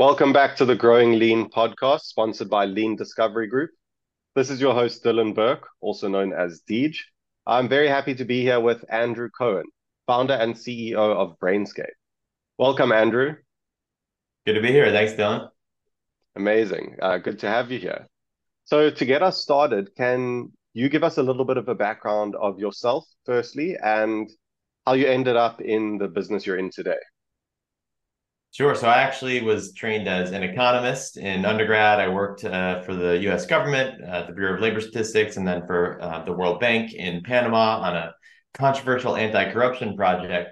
Welcome back to the Growing Lean podcast, sponsored by Lean Discovery Group. This is your host, Dylan Burke, also known as Deej. I'm very happy to be here with Andrew Cohen, founder and CEO of Brainscape. Welcome, Andrew. Good to be here. Thanks, Dylan. Amazing. Uh, good to have you here. So, to get us started, can you give us a little bit of a background of yourself, firstly, and how you ended up in the business you're in today? Sure. So I actually was trained as an economist in undergrad. I worked uh, for the U.S. government, uh, the Bureau of Labor Statistics, and then for uh, the World Bank in Panama on a controversial anti-corruption project.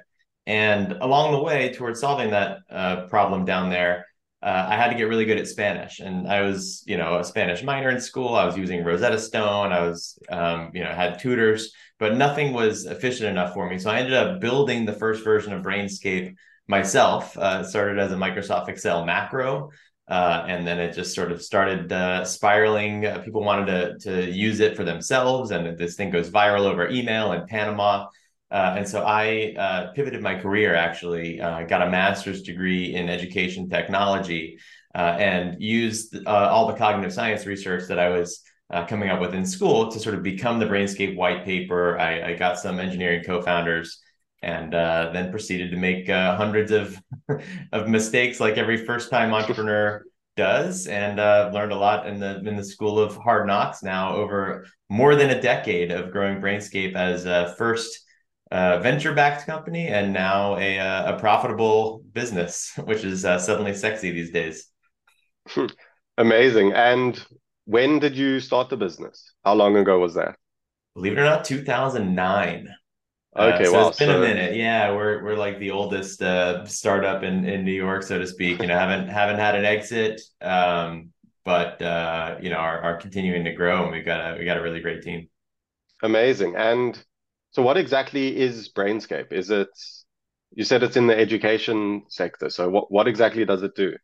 And along the way, towards solving that uh, problem down there, uh, I had to get really good at Spanish. And I was, you know, a Spanish minor in school. I was using Rosetta Stone. I was, um, you know, had tutors, but nothing was efficient enough for me. So I ended up building the first version of Brainscape myself. Uh, started as a Microsoft Excel macro, uh, and then it just sort of started uh, spiraling. Uh, people wanted to to use it for themselves, and this thing goes viral over email in Panama. Uh, and so I uh, pivoted my career. Actually, got a master's degree in education technology, and used all the cognitive science research that I was. coming up with in school to sort of become the Brainscape white paper. I, I got some engineering co-founders and uh, then proceeded to make uh, hundreds of of mistakes like every first time entrepreneur does and uh, learned a lot in the in the school of hard knocks now over more than a decade of growing brainscape as a first uh, venture backed company and now a, uh, a profitable business which is uh, suddenly sexy these days. Amazing. And when did you start the business? How long ago was that? Believe it or not 2009 Okay, uh, so wow. it's been So, a minute. Yeah, we're we're like the oldest uh, startup in in New York, so to speak. You know, haven't haven't had an exit, um, but uh, you know, are, are continuing to grow, and we've got a we got a really great team. amazing. And so, what exactly is Brainscape? Is it, you said it's in the education sector. So, what, what exactly does it do?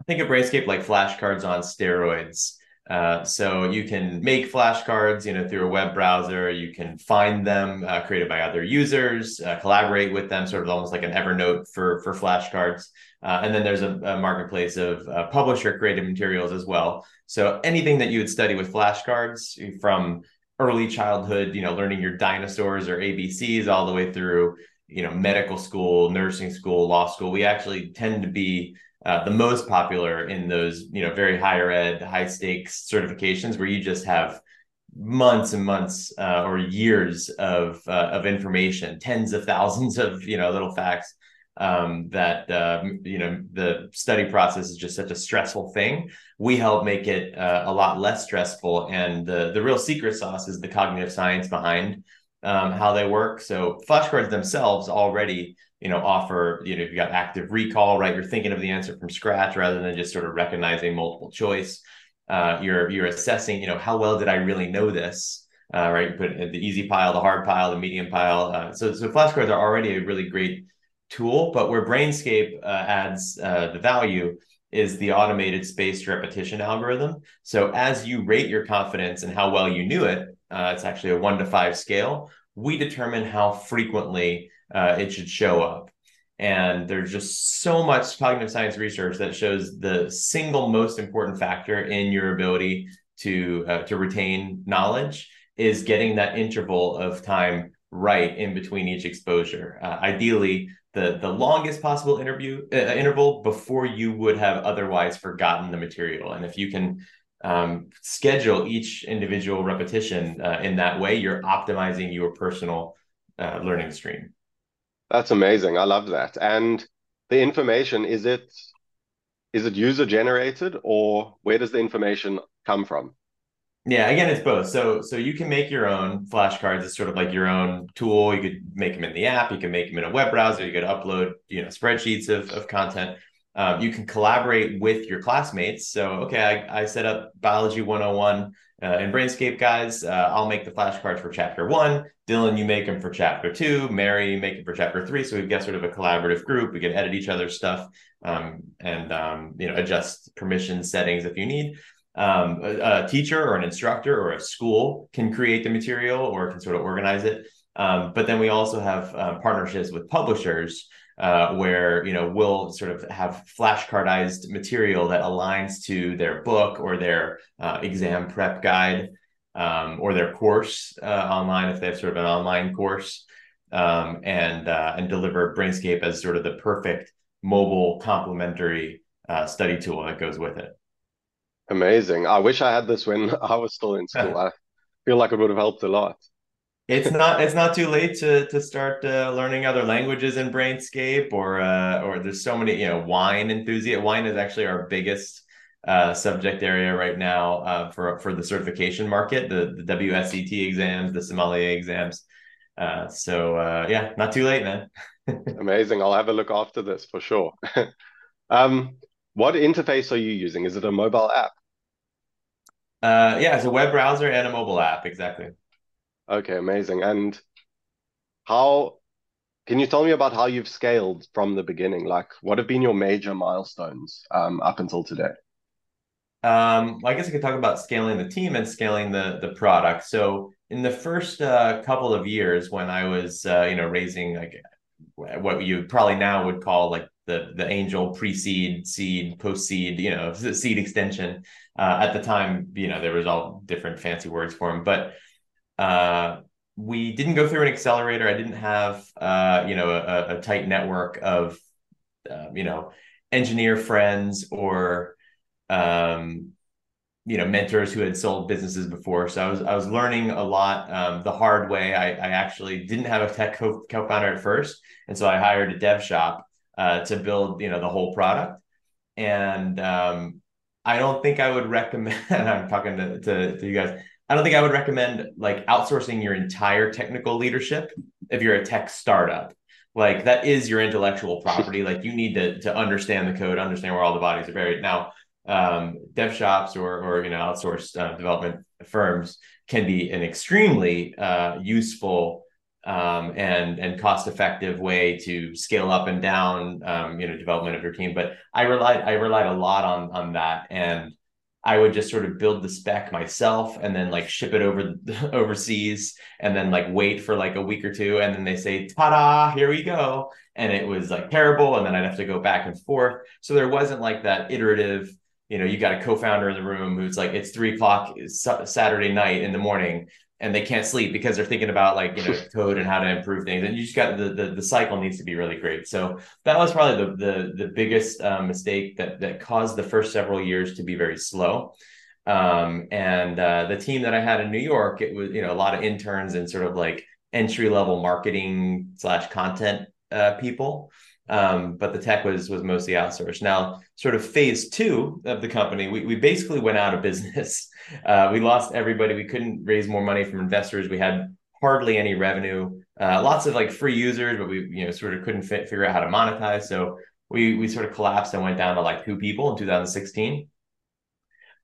I think of Brainscape like flashcards on steroids. Uh, so you can make flashcards, you know, through a web browser. You can find them uh, created by other users, uh, collaborate with them, sort of almost like an Evernote for for flashcards. Uh, and then there's a, a marketplace of uh, publisher created materials as well. So anything that you would study with flashcards from early childhood, you know, learning your dinosaurs or ABCs all the way through, you know, medical school, nursing school, law school. We actually tend to be uh, the most popular in those you know very higher ed high stakes certifications where you just have months and months uh, or years of uh, of information tens of thousands of you know little facts um, that uh, you know the study process is just such a stressful thing. We help make it uh, a lot less stressful. And the the real secret sauce is the cognitive science behind um, how they work. So flashcards themselves already you know offer you know if you got active recall right you're thinking of the answer from scratch rather than just sort of recognizing multiple choice. Uh, you're you're assessing you know how well did i really know this? Uh, right put the easy pile the hard pile the medium pile uh, so so flashcards are already a really great tool but where brainscape uh, adds uh, the value is the automated spaced repetition algorithm. So as you rate your confidence and how well you knew it uh, it's actually a one to five scale we determine how frequently uh, it should show up. And there's just so much cognitive science research that shows the single most important factor in your ability to uh, to retain knowledge is getting that interval of time right in between each exposure. Uh, ideally, the the longest possible interview uh, interval before you would have otherwise forgotten the material. And if you can um, schedule each individual repetition uh, in that way, you're optimizing your personal uh, learning stream. That's amazing. I love that. And the information, is it is it user generated or where does the information come from? Yeah, again, it's both. So, so you can make your own flashcards. It's sort of like your own tool. You could make them in the app. You can make them in a web browser. You could upload, you know, spreadsheets of, of content. Um, you can collaborate with your classmates. So, okay, I, I set up Biology 101 uh, in Brainscape, guys. Uh, I'll make the flashcards for chapter one. Dylan, you make them for chapter two. Mary, you make it for chapter three. So we've got sort of a collaborative group. We can edit each other's stuff um, and um, you know adjust permission settings if you need. Um, a, a, teacher or an instructor or a school can create the material or can sort of organize it. Um, but then we also have uh, partnerships with publishers uh, where you know we'll sort of have flashcardized material that aligns to their book or their uh, exam prep guide um, or their course uh, online if they have sort of an online course um, and uh, and deliver Brainscape as sort of the perfect mobile complementary uh, study tool that goes with it. Amazing. I wish I had this when I was still in school. I feel like it would have helped a lot. It's not it's not too late to to start uh, learning other languages in Brainscape or uh, or there's so many you know wine enthusiast. Wine is actually our biggest uh, subject area right now uh, for for the certification market, the the WSET exams, the sommelier exams. Uh, so uh, yeah, not too late, man. Amazing. I'll have a look after this for sure. um, what interface are you using? Is it a mobile app? Uh, yeah, it's a web browser and a mobile app. Exactly. Okay, amazing. And how can you tell me about how you've scaled from the beginning? Like, what have been your major milestones um, up until today? Um, I guess I could talk about scaling the team and scaling the the product. So in the first uh, couple of years, when I was uh, you know raising like what you probably now would call like the the angel pre-seed, seed, post-seed, you know, seed extension. Uh, at the time, you know, there was all different fancy words for them, but uh, we didn't go through an accelerator. I didn't have uh, you know a, a tight network of uh, you know engineer friends or um, you know mentors who had sold businesses before. So i was i was learning a lot um, the hard way. I, I actually didn't have a tech co- founder at first. And so i hired a dev shop uh, to build you know the whole product. And um, i don't think i would recommend i'm talking to, to, to you guys i don't think i would recommend like outsourcing your entire technical leadership if you're a tech startup. Like that is your intellectual property. Like you need to to understand the code understand where all the bodies are buried. Now um, dev shops or, or you know outsourced uh, development firms can be an extremely uh, useful um, and and cost effective way to scale up and down um, you know development of your team. But I relied I relied a lot on on that, and I would just sort of build the spec myself and then like ship it over overseas and then like wait for like a week or two and then they say ta-da here we go. And it was like terrible and then I'd have to go back and forth. So there wasn't like that iterative you know, you got a co-founder in the room who's like, it's three o'clock Saturday night in the morning, and they can't sleep because they're thinking about like you know code and how to improve things. And you just got the the, the cycle needs to be really great. So that was probably the the the biggest um, mistake that that caused the first several years to be very slow. Um, and uh, the team that I had in New York, it was you know a lot of interns and sort of like entry level marketing slash content uh, people. Um, but the tech was was mostly outsourced. Now, sort of phase two of the company, we, we basically went out of business. Uh, we lost everybody. We couldn't raise more money from investors. We had hardly any revenue. Uh, lots of like free users, but we you know sort of couldn't fit, figure out how to monetize. So we we sort of collapsed and went down to like two people in 2016.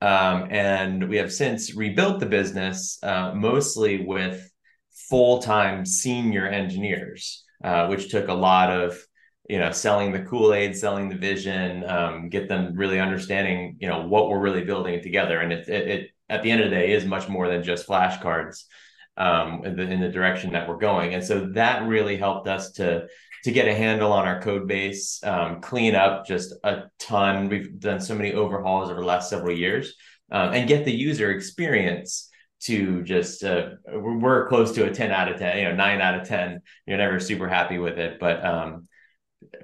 Um, and we have since rebuilt the business uh, mostly with full time senior engineers, uh, which took a lot of you know selling the kool-aid selling the vision um, get them really understanding you know what we're really building together. And it, it, it at the end of the day is much more than just flashcards um, in, the, in the direction that we're going. And so that really helped us to to get a handle on our code base um, clean up just a ton. We've done so many overhauls over the last several years um, and get the user experience to just uh, we're close to a 10 out of 10 you know 9 out of 10 you're never super happy with it but um,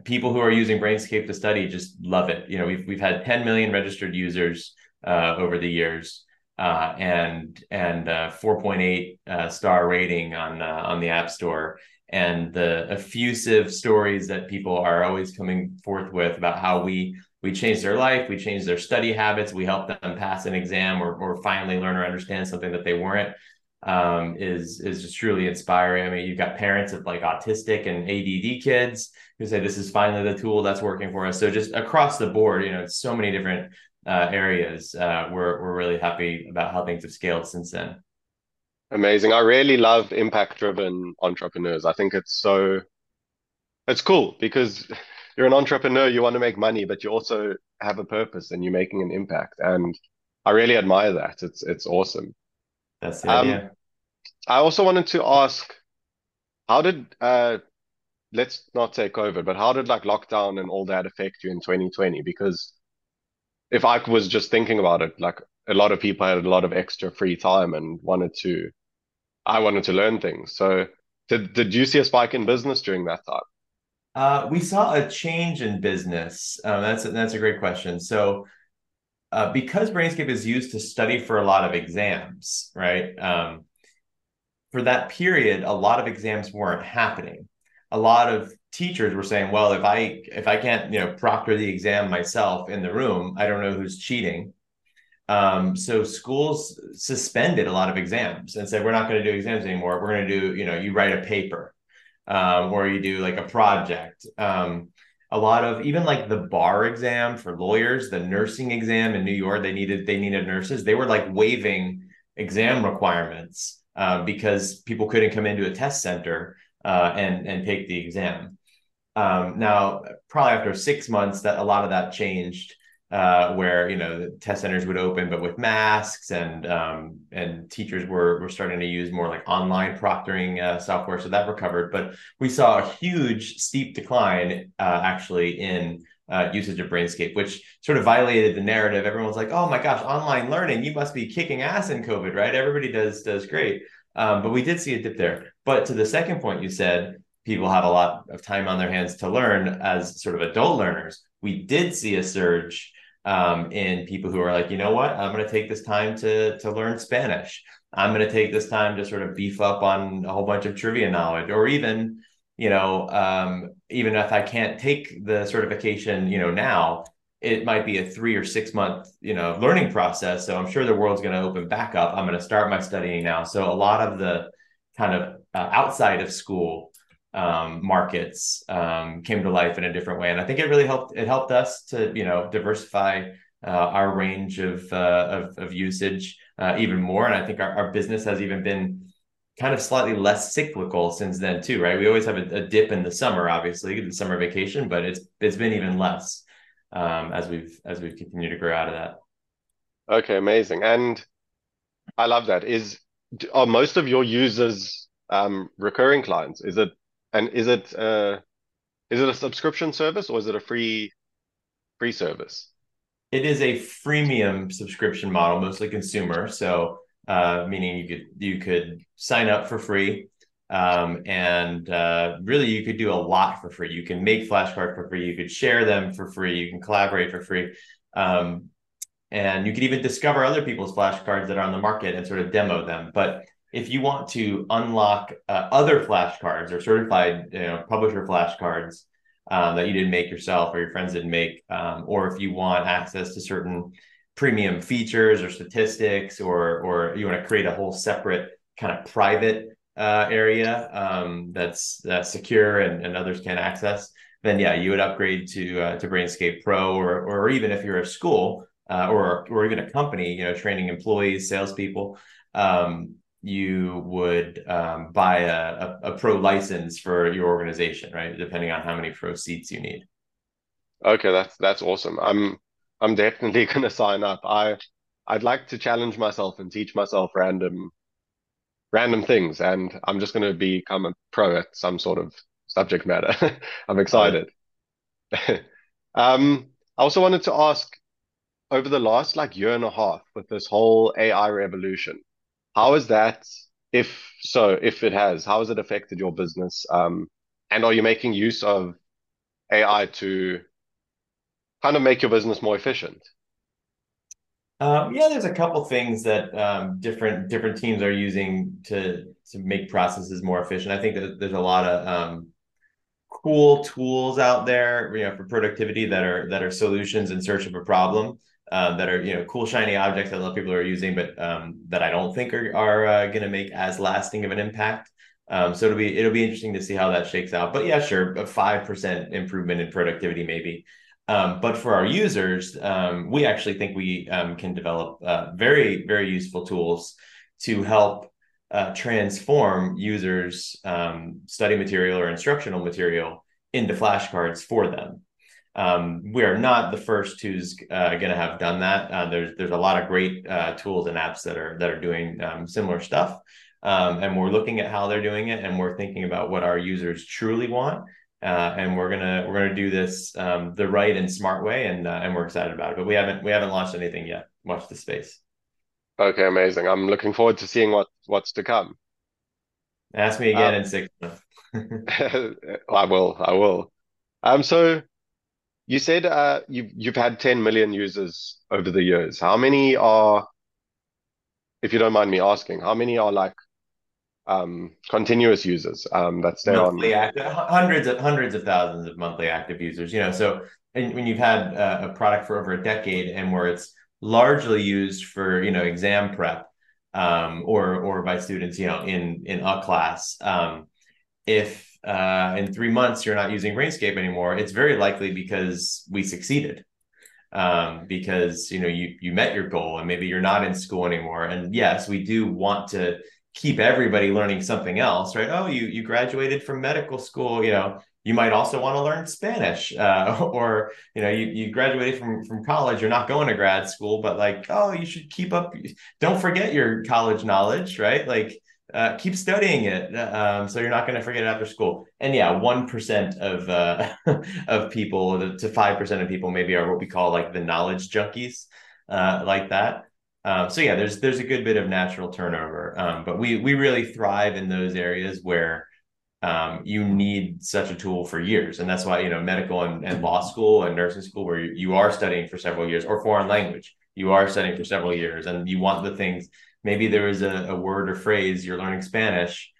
people who are using Brainscape to study just love it. You know, we've we've had 10 million registered users uh, over the years, uh, and and uh, 4.8 uh, star rating on uh, on the App Store, and the effusive stories that people are always coming forth with about how we we changed their life, we changed their study habits, we helped them pass an exam or or finally learn or understand something that they weren't. Um, is is just truly inspiring. I mean, you've got parents of like autistic and ADD kids who say this is finally the tool that's working for us. So just across the board, you know, so many different uh, areas. Uh, we're we're really happy about how things have scaled since then. Amazing. I really love impact driven entrepreneurs. I think it's so it's cool because you're an entrepreneur, you want to make money, but you also have a purpose and you're making an impact. And I really admire that. It's it's awesome. That's the um, idea. I also wanted to ask, how did uh, let's not say COVID, but how did like lockdown and all that affect you in 2020? Because if I was just thinking about it, like a lot of people had a lot of extra free time and wanted to, I wanted to learn things. So did did you see a spike in business during that time? Uh, we saw a change in business. Um, that's a, that's a great question. So, uh, because Brainscape is used to study for a lot of exams, right? Um, for that period, a lot of exams weren't happening. A lot of teachers were saying, "Well, if I if I can't you know proctor the exam myself in the room, I don't know who's cheating." Um, so schools suspended a lot of exams and said, "We're not going to do exams anymore. We're going to do you know you write a paper." um, or you do like a project. Um, a lot of even like the bar exam for lawyers, the nursing exam in New York, they needed they needed nurses. They were like waiving exam requirements uh, because people couldn't come into a test center uh, and and take the exam. Um, now, probably after six months, that a lot of that changed uh, where you know the test centers would open, but with masks, and um, and teachers were were starting to use more like online proctoring uh, software, so that recovered. But we saw a huge steep decline uh, actually in uh, usage of Brainscape, which sort of violated the narrative. Everyone's like, "Oh my gosh, online learning! You must be kicking ass in COVID, right? Everybody does does great." Um, but we did see a dip there. But to the second point you said, people have a lot of time on their hands to learn as sort of adult learners. We did see a surge um, in people who are like, you know what, I'm going to take this time to to learn Spanish. I'm going to take this time to sort of beef up on a whole bunch of trivia knowledge, or even, you know, um, even if I can't take the certification, you know, now it might be a three or six month, you know, learning process. So I'm sure the world's going to open back up. I'm going to start my studying now. So a lot of the kind of uh, outside of school um, markets um, came to life in a different way. And I think it really helped. It helped us to you know diversify uh, our range of, uh, of, of usage uh, even more. And I think our, our business has even been kind of slightly less cyclical since then too. Right? We always have a, a dip in the summer, obviously the summer vacation, but it's it's been even less um, as we've as we've continued to grow out of that. Okay, amazing. And I love that. Is are most of your users um, recurring clients? Is it and is it uh is it a subscription service or is it a free free service? It is a freemium subscription model, mostly consumer. So uh, meaning you could you could sign up for free. Um, and uh, really you could do a lot for free. You can make flashcards for free, you could share them for free, you can collaborate for free. Um, and you could even discover other people's flashcards that are on the market and sort of demo them. But if you want to unlock uh, other flashcards or certified you know, publisher flashcards um, that you didn't make yourself or your friends didn't make, um, or if you want access to certain premium features or statistics, or or you want to create a whole separate kind of private uh, area um, that's uh, secure and, and others can't access, then yeah, you would upgrade to uh, to Brainscape Pro, or or even if you're a school uh, or or even a company, you know, training employees, salespeople. Um, you would um, buy a, a, a, pro license for your organization, right? Depending on how many pro seats you need. Okay, that's that's awesome. I'm I'm definitely going to sign up. I I'd like to challenge myself and teach myself random random things, and I'm just going to become a pro at some sort of subject matter. I'm excited. um, I also wanted to ask over the last like year and a half with this whole AI revolution how is that, if so, if it has, how has it affected your business? Um, and are you making use of AI to kind of make your business more efficient? Um, yeah, there's a couple things that um, different different teams are using to to make processes more efficient. I think that there's a lot of um, cool tools out there, you know, for productivity that are that are solutions in search of a problem um, that are you know cool shiny objects that a lot of people are using, but um, that I don't think are are uh, going to make as lasting of an impact. Um, so it'll be it'll be interesting to see how that shakes out. But yeah, sure, a five percent improvement in productivity maybe. Um, but for our users, um, we actually think we um, can develop uh, very very useful tools to help uh, transform users' study material or instructional material into flashcards for them. Um, we are not the first who's uh, going to have done that. Uh, there's there's a lot of great uh, tools and apps that are that are doing um, similar stuff, um, and we're looking at how they're doing it, and we're thinking about what our users truly want, uh, and we're gonna we're gonna do this um, the right and smart way, and uh, and we're excited about it. But we haven't we haven't launched anything yet. Watch the space. Okay, amazing. I'm looking forward to seeing what what's to come. Ask me again um, in six months. I will. I will. Um. So you said uh you've you've had 10 million users over the years. How many are, if you don't mind me asking, how many are like um continuous users um that stay monthly on active, hundreds of hundreds of thousands of monthly active users you know so and when you've had a, a product for over a decade and where it's largely used for you know exam prep um, or or by students you know in in a class um, if uh, in three months you're not using Brainscape anymore it's very likely because we succeeded um, because you know you you met your goal and maybe you're not in school anymore and yes we do want to keep everybody learning something else right oh you you graduated from medical school you know you might also want to learn Spanish, uh, or you know, you, you graduated from from college. You're not going to grad school, but like, oh, you should keep up. Don't forget your college knowledge, right? Like, uh, keep studying it, um, so you're not going to forget it after school. And yeah, one percent of uh, of people to five percent of people maybe are what we call like the knowledge junkies, uh, like that. Um, so yeah, there's there's a good bit of natural turnover, um, but we we really thrive in those areas where um, you need such a tool for years. And that's why, you know, medical and, and law school and nursing school, where you, you, are studying for several years, or foreign language, you are studying for several years, and you want the things. Maybe there is a, a word or phrase you're learning Spanish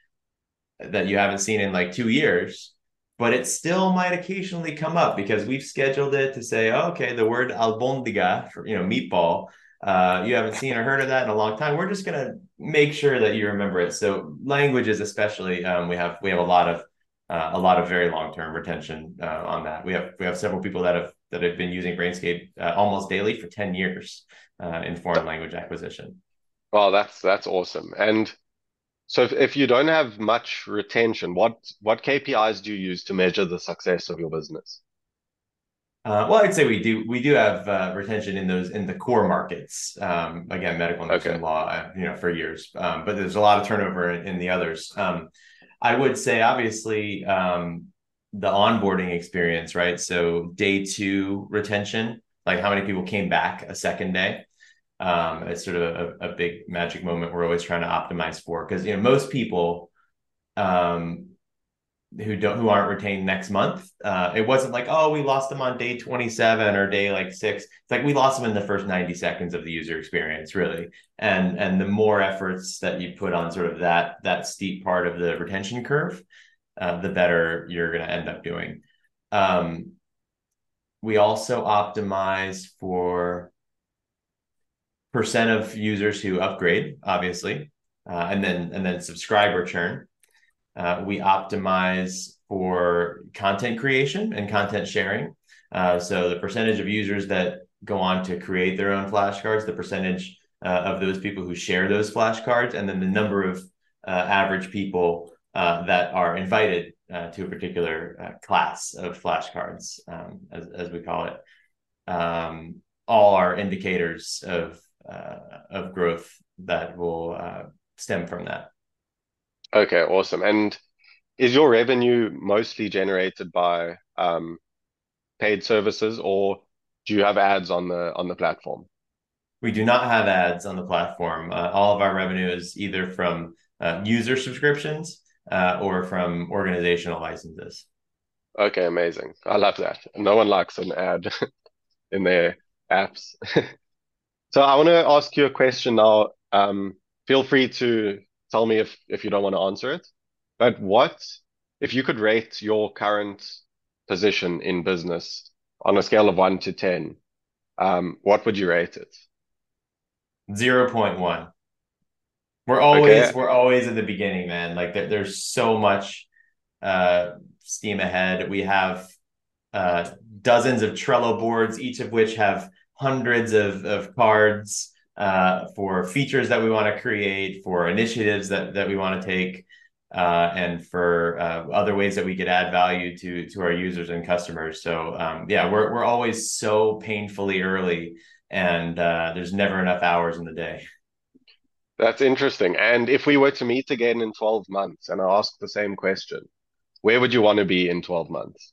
that you haven't seen in like two years, but it still might occasionally come up because we've scheduled it to say, oh, okay, the word albondiga for you know meatball uh, you haven't seen or heard of that in a long time, we're just going to make sure that you remember it. So languages, especially, um, we have we have a lot of uh, a lot of very long term retention uh, on that. We have we have several people that have that have been using Brainscape uh, almost daily for ten years uh, in foreign language acquisition. Well, that's that's awesome. And so, if, if you don't have much retention, what what KPIs do you use to measure the success of your business? Uh, well, I'd say we do we do have uh, retention in those in the core markets. Um, again, medical and okay. law, uh, you know, for years. Um, but there's a lot of turnover in, in the others. Um, I would say, obviously, um, the onboarding experience, right? So day two retention, like how many people came back a second day. Um, it's sort of a, a big magic moment we're always trying to optimize for because you know most people um, who don't who aren't retained next month. Uh, it wasn't like oh we lost them on day 27 or day like six. It's like we lost them in the first 90 seconds of the user experience really. And and the more efforts that you put on sort of that that steep part of the retention curve, uh, the better you're going to end up doing. Um, we also optimize for percent of users who upgrade, obviously, uh, and then and then subscriber churn. Uh, we optimize for content creation and content sharing. Uh, so the percentage of users that go on to create their own flashcards, the percentage uh, of those people who share those flashcards, and then the number of uh, average people uh, that are invited to a particular class of flashcards, um, as, as we call it. Um, all are indicators of of growth that will stem from that. Okay, awesome. And is your revenue mostly generated by um, paid services, or do you have ads on the on the platform? We do not have ads on the platform. Uh, all of our revenue is either from uh, user subscriptions uh, or from organizational licenses. Okay, amazing. I love that. No one likes an ad in their apps. so I want to ask you a question now. Um, feel free to tell me if if you don't want to answer it. But what if you could rate your current position in business on a scale of one to ten? Um, what would you rate it? Zero point one. We're always okay. we're always in the beginning, man. Like there, there's so much uh, steam ahead. We have uh, dozens of Trello boards, each of which have hundreds of, of cards uh, for features that we want to create, for initiatives that that we want to take, uh, and for uh, other ways that we could add value to to our users and customers. So um, yeah, we're we're always so painfully early, and uh, there's never enough hours in the day. That's interesting. And if we were to meet again in 12 months and I ask the same question, where would you want to be in 12 months?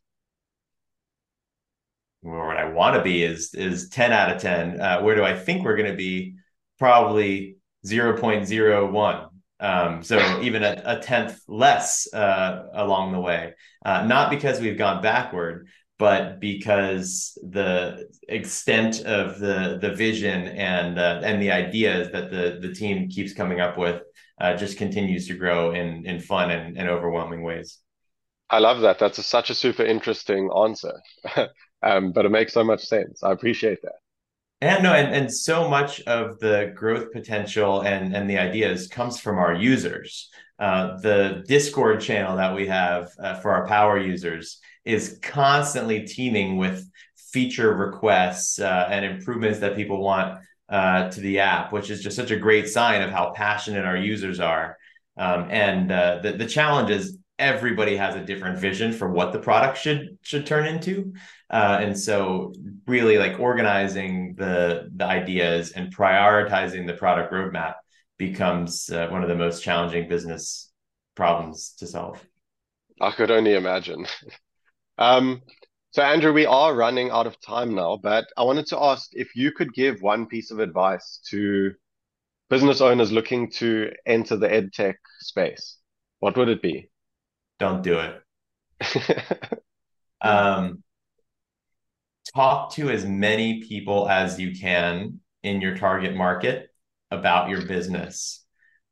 Where what I want to be is is 10 out of 10. Uh, where do I think we're going to be? Probably 0.01. Um, so even a, a tenth less uh, along the way. Uh, not because we've gone backward, but because the extent of the the vision and uh, and the ideas that the the team keeps coming up with uh, just continues to grow in in fun and, and overwhelming ways. I love that. That's a, such a super interesting answer, um, but it makes so much sense. I appreciate that. And no, and, and so much of the growth potential and and the ideas comes from our users. Uh, the Discord channel that we have uh, for our power users is constantly teeming with feature requests uh, and improvements that people want uh, to the app, which is just such a great sign of how passionate our users are. Um, and uh, the, the challenge is everybody has a different vision for what the product should should turn into. Uh, and so really like organizing the the ideas and prioritizing the product roadmap becomes uh, one of the most challenging business problems to solve. I could only imagine. Um, so, Andrew, we are running out of time now, but I wanted to ask if you could give one piece of advice to business owners looking to enter the edtech space, what would it be? Don't do it. um, talk to as many people as you can in your target market about your business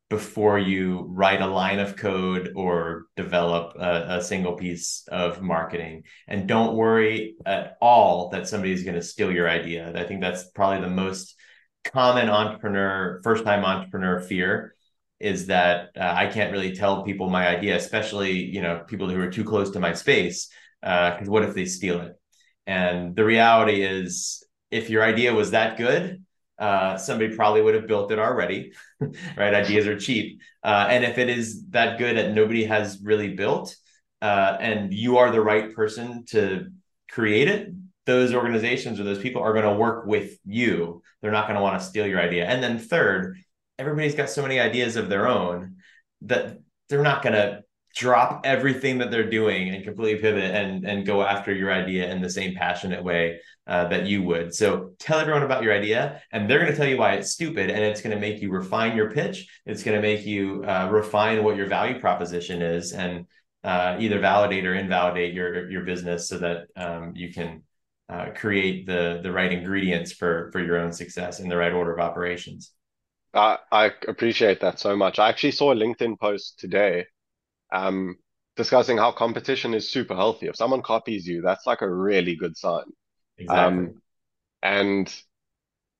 before you write a line of code or develop a, a single piece of marketing. And don't worry at all that somebody is going to steal your idea. I think that's probably the most common entrepreneur, first time entrepreneur fear is that uh, I can't really tell people my idea, especially you know people who are too close to my space. Because uh, what if they steal it? And the reality is, if your idea was that good, uh, somebody probably would have built it already, right? Ideas are cheap. Uh, and if it is that good that nobody has really built, uh, and you are the right person to create it, those organizations or those people are going to work with you. They're not going to want to steal your idea. And then third, everybody's got so many ideas of their own that they're not going to drop everything that they're doing and completely pivot and and go after your idea in the same passionate way uh, that you would. So tell everyone about your idea, and they're going to tell you why it's stupid, and it's going to make you refine your pitch. It's going to make you uh, refine what your value proposition is, and uh, either validate or invalidate your your business so that um, you can uh, create the the right ingredients for for your own success in the right order of operations. I I appreciate that so much. I actually saw a LinkedIn post today um, discussing how competition is super healthy. If someone copies you, that's like a really good sign. Exactly. Um, and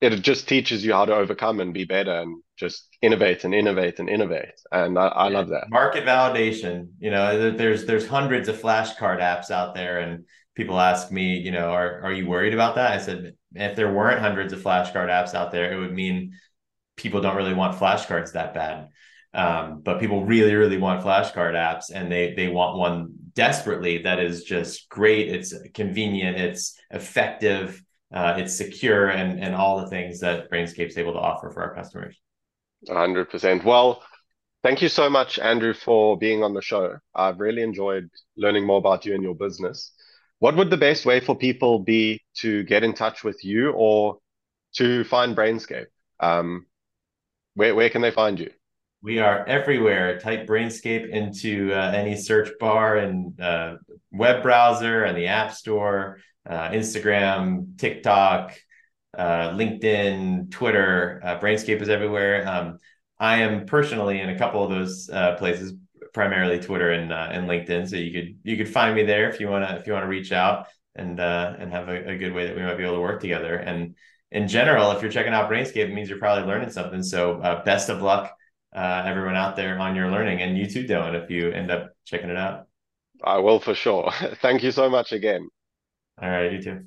it just teaches you how to overcome and be better and just innovate and innovate and innovate. And I, I yeah. love that. Market validation. You know, there's there's hundreds of flashcard apps out there, and people ask me, you know, are are you worried about that? I said, if there weren't hundreds of flashcard apps out there, it would mean people don't really want flashcards that bad. Um, but people really, really want flashcard apps, and they they want one desperately that is just great. It's convenient. It's effective. Uh, it's secure, and and all the things that Brainscape's able to offer for our customers. hundred percent. Well, thank you so much, Andrew, for being on the show. I've really enjoyed learning more about you and your business. What would the best way for people be to get in touch with you or to find Brainscape? Um, where where can they find you? We are everywhere. Type Brainscape into uh, any search bar and uh, web browser and the App Store, uh, Instagram, TikTok, uh, LinkedIn, Twitter. Uh, Brainscape is everywhere. Um, I am personally in a couple of those uh, places, primarily Twitter and and LinkedIn. So you could you could find me there if you wanna if you wanna reach out and and have a, a good way that we might be able to work together. And in general, if you're checking out Brainscape, it means you're probably learning something. So best of luck uh, everyone out there on your learning and you too, Dylan, if you end up checking it out. I will for sure. Thank you so much again. All right, you too.